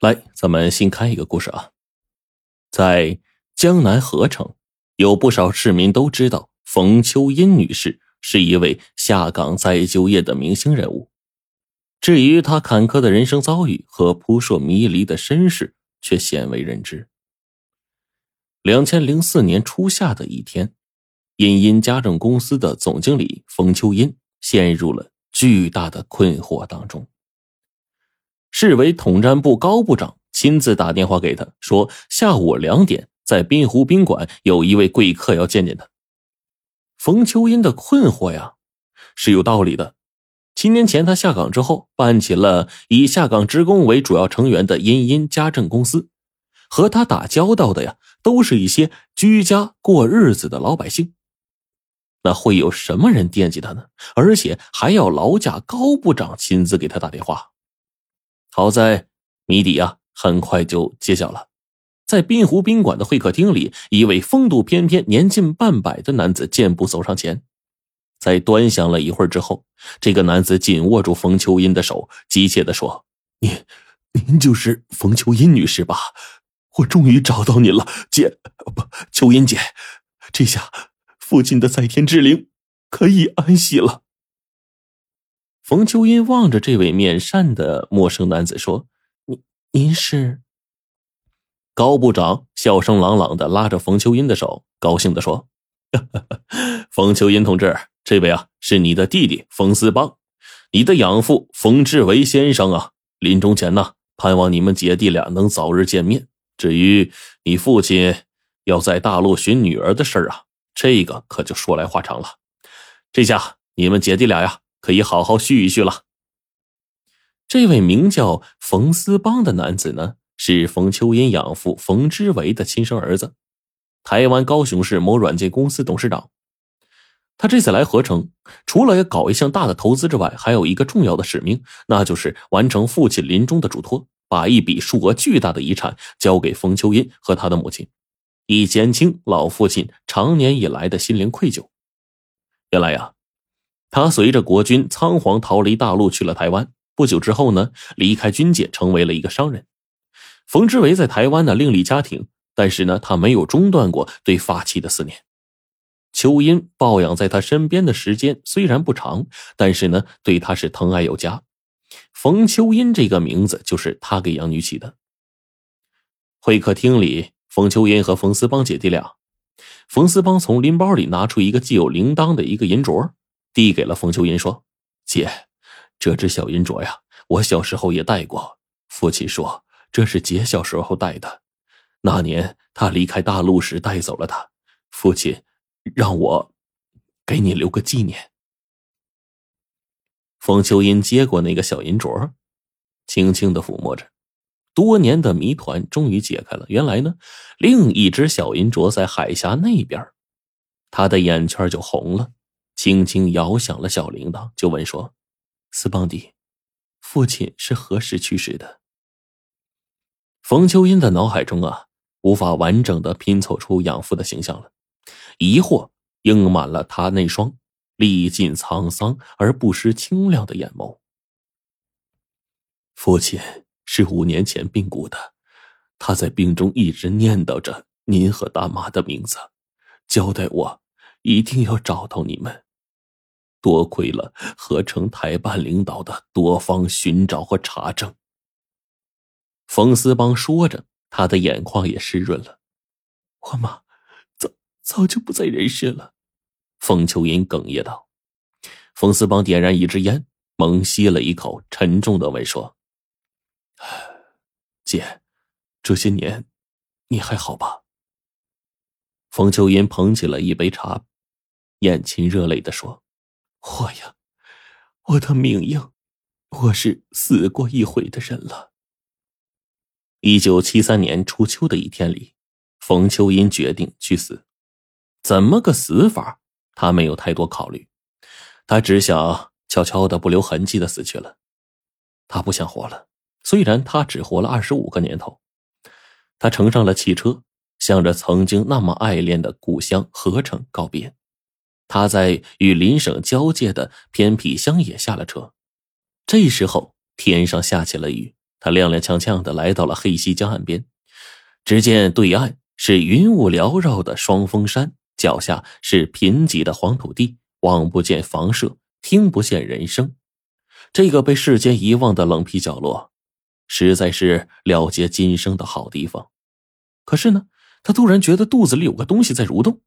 来，咱们新开一个故事啊。在江南河城，有不少市民都知道冯秋英女士是一位下岗再就业的明星人物。至于她坎坷的人生遭遇和扑朔迷离的身世，却鲜为人知。两千零四年初夏的一天，茵茵家政公司的总经理冯秋英陷入了巨大的困惑当中。市委统战部高部长亲自打电话给他，说下午两点在滨湖宾馆有一位贵客要见见他。冯秋英的困惑呀，是有道理的。七年前他下岗之后，办起了以下岗职工为主要成员的茵茵家政公司，和他打交道的呀，都是一些居家过日子的老百姓。那会有什么人惦记他呢？而且还要劳驾高部长亲自给他打电话。好在谜底啊，很快就揭晓了。在滨湖宾馆的会客厅里，一位风度翩翩、年近半百的男子健步走上前，在端详了一会儿之后，这个男子紧握住冯秋英的手，急切的说：“您，您就是冯秋英女士吧？我终于找到您了，姐，不，秋英姐，这下父亲的在天之灵可以安息了。”冯秋英望着这位面善的陌生男子说：“您您是？”高部长笑声朗朗的拉着冯秋英的手，高兴的说：“ 冯秋英同志，这位啊是你的弟弟冯思邦，你的养父冯志维先生啊，临终前呢，盼望你们姐弟俩能早日见面。至于你父亲要在大陆寻女儿的事儿啊，这个可就说来话长了。这下你们姐弟俩呀。”可以好好叙一叙了。这位名叫冯思邦的男子呢，是冯秋英养父冯之维的亲生儿子，台湾高雄市某软件公司董事长。他这次来合成，除了要搞一项大的投资之外，还有一个重要的使命，那就是完成父亲临终的嘱托，把一笔数额巨大的遗产交给冯秋英和他的母亲，以减轻老父亲长年以来的心灵愧疚。原来呀。他随着国军仓皇逃离大陆，去了台湾。不久之后呢，离开军界，成为了一个商人。冯之维在台湾呢另立家庭，但是呢，他没有中断过对发妻的思念。秋英抱养在他身边的时间虽然不长，但是呢，对他是疼爱有加。冯秋英这个名字就是他给养女起的。会客厅里，冯秋英和冯思邦姐弟俩，冯思邦从拎包里拿出一个既有铃铛的一个银镯。递给了冯秋银，说：“姐，这只小银镯呀，我小时候也戴过。父亲说这是姐小时候戴的，那年他离开大陆时带走了它。父亲让我给你留个纪念。”冯秋英接过那个小银镯，轻轻的抚摸着，多年的谜团终于解开了。原来呢，另一只小银镯在海峡那边，他的眼圈就红了。轻轻摇响了小铃铛，就问说：“斯邦迪，父亲是何时去世的？”冯秋英的脑海中啊，无法完整的拼凑出养父的形象了，疑惑映满了他那双历尽沧桑而不失清亮的眼眸。父亲是五年前病故的，他在病中一直念叨着您和大妈的名字，交代我一定要找到你们。多亏了合成台办领导的多方寻找和查证。冯思邦说着，他的眼眶也湿润了。我妈早早就不在人世了。冯秋英哽咽道。冯思邦点燃一支烟，猛吸了一口，沉重的问说：“姐，这些年你还好吧？”冯秋英捧起了一杯茶，眼噙热泪的说。我呀，我的命硬，我是死过一回的人了。一九七三年初秋的一天里，冯秋英决定去死。怎么个死法？他没有太多考虑，他只想悄悄的、不留痕迹的死去了。他不想活了。虽然他只活了二十五个年头，他乘上了汽车，向着曾经那么爱恋的故乡合成告别。他在与邻省交界的偏僻乡野下了车，这时候天上下起了雨，他踉踉跄跄的来到了黑溪江岸边，只见对岸是云雾缭绕的双峰山，脚下是贫瘠的黄土地，望不见房舍，听不见人声。这个被世间遗忘的冷僻角落，实在是了结今生的好地方。可是呢，他突然觉得肚子里有个东西在蠕动，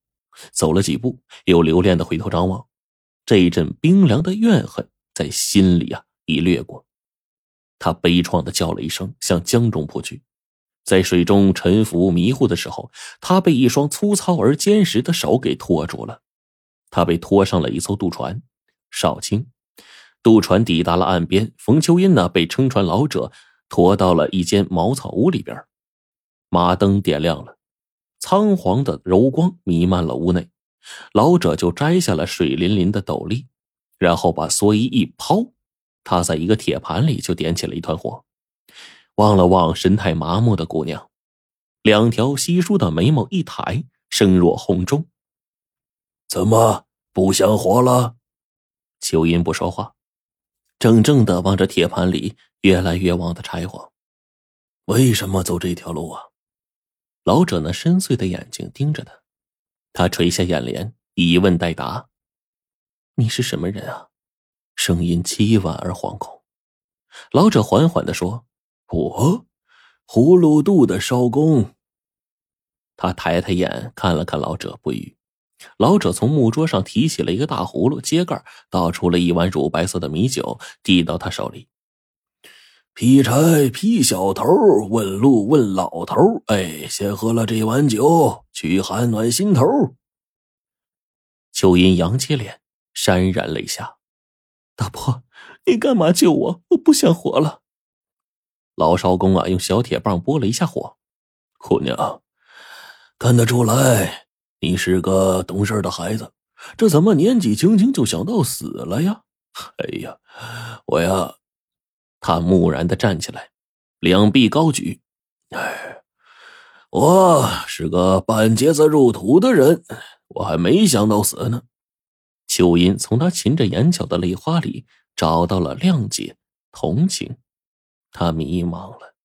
走了几步，又留恋的回头张望，这一阵冰凉的怨恨在心里啊已掠过。他悲怆的叫了一声，向江中扑去。在水中沉浮迷糊的时候，他被一双粗糙而坚实的手给拖住了。他被拖上了一艘渡船，少卿。渡船抵达了岸边，冯秋英呢被撑船老者拖到了一间茅草屋里边。马灯点亮了，苍黄的柔光弥漫了屋内。老者就摘下了水淋淋的斗笠，然后把蓑衣一抛。他在一个铁盘里就点起了一团火，望了望神态麻木的姑娘，两条稀疏的眉毛一抬，声若洪钟：“怎么不想活了？”秋音不说话，怔怔的望着铁盘里越来越旺的柴火。为什么走这条路啊？老者那深邃的眼睛盯着他，他垂下眼帘，以问代答：“你是什么人啊？”声音凄婉而惶恐，老者缓缓的说：“我，葫芦渡的艄公。”他抬抬眼看了看老者，不语。老者从木桌上提起了一个大葫芦，揭盖倒出了一碗乳白色的米酒，递到他手里：“劈柴劈小头，问路问老头。哎，先喝了这碗酒，驱寒暖心头。”秋音扬起脸，潸然泪下。大伯，你干嘛救我？我不想活了。老少公啊，用小铁棒拨了一下火。姑娘，看得出来你是个懂事的孩子，这怎么年纪轻轻就想到死了呀？哎呀，我呀，他木然的站起来，两臂高举。哎，我是个半截子入土的人，我还没想到死呢。秋音从他噙着眼角的泪花里找到了谅解、同情，他迷茫了。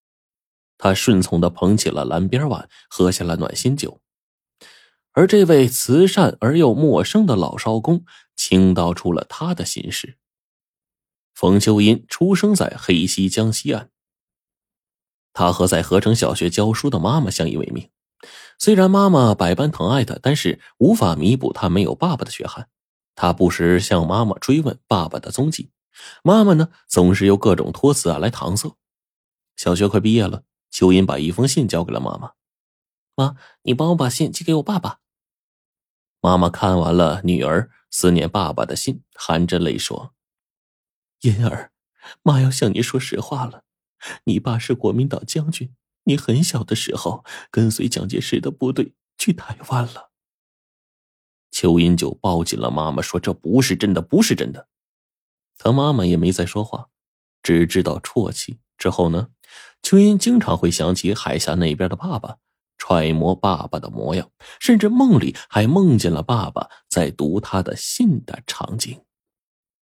他顺从的捧起了蓝边碗，喝下了暖心酒。而这位慈善而又陌生的老少公，倾倒出了他的心事。冯秋音出生在黑溪江西岸，他和在合城小学教书的妈妈相依为命。虽然妈妈百般疼爱他，但是无法弥补他没有爸爸的缺憾。他不时向妈妈追问爸爸的踪迹，妈妈呢总是用各种托辞啊来搪塞。小学快毕业了，秋音把一封信交给了妈妈：“妈，你帮我把信寄给我爸爸。”妈妈看完了女儿思念爸爸的信，含着泪说：“音儿，妈要向你说实话了，你爸是国民党将军，你很小的时候跟随蒋介石的部队去台湾了。”邱音就抱紧了妈妈，说：“这不是真的，不是真的。”他妈妈也没再说话，只知道啜泣。之后呢，秋音经常会想起海峡那边的爸爸，揣摩爸爸的模样，甚至梦里还梦见了爸爸在读他的信的场景。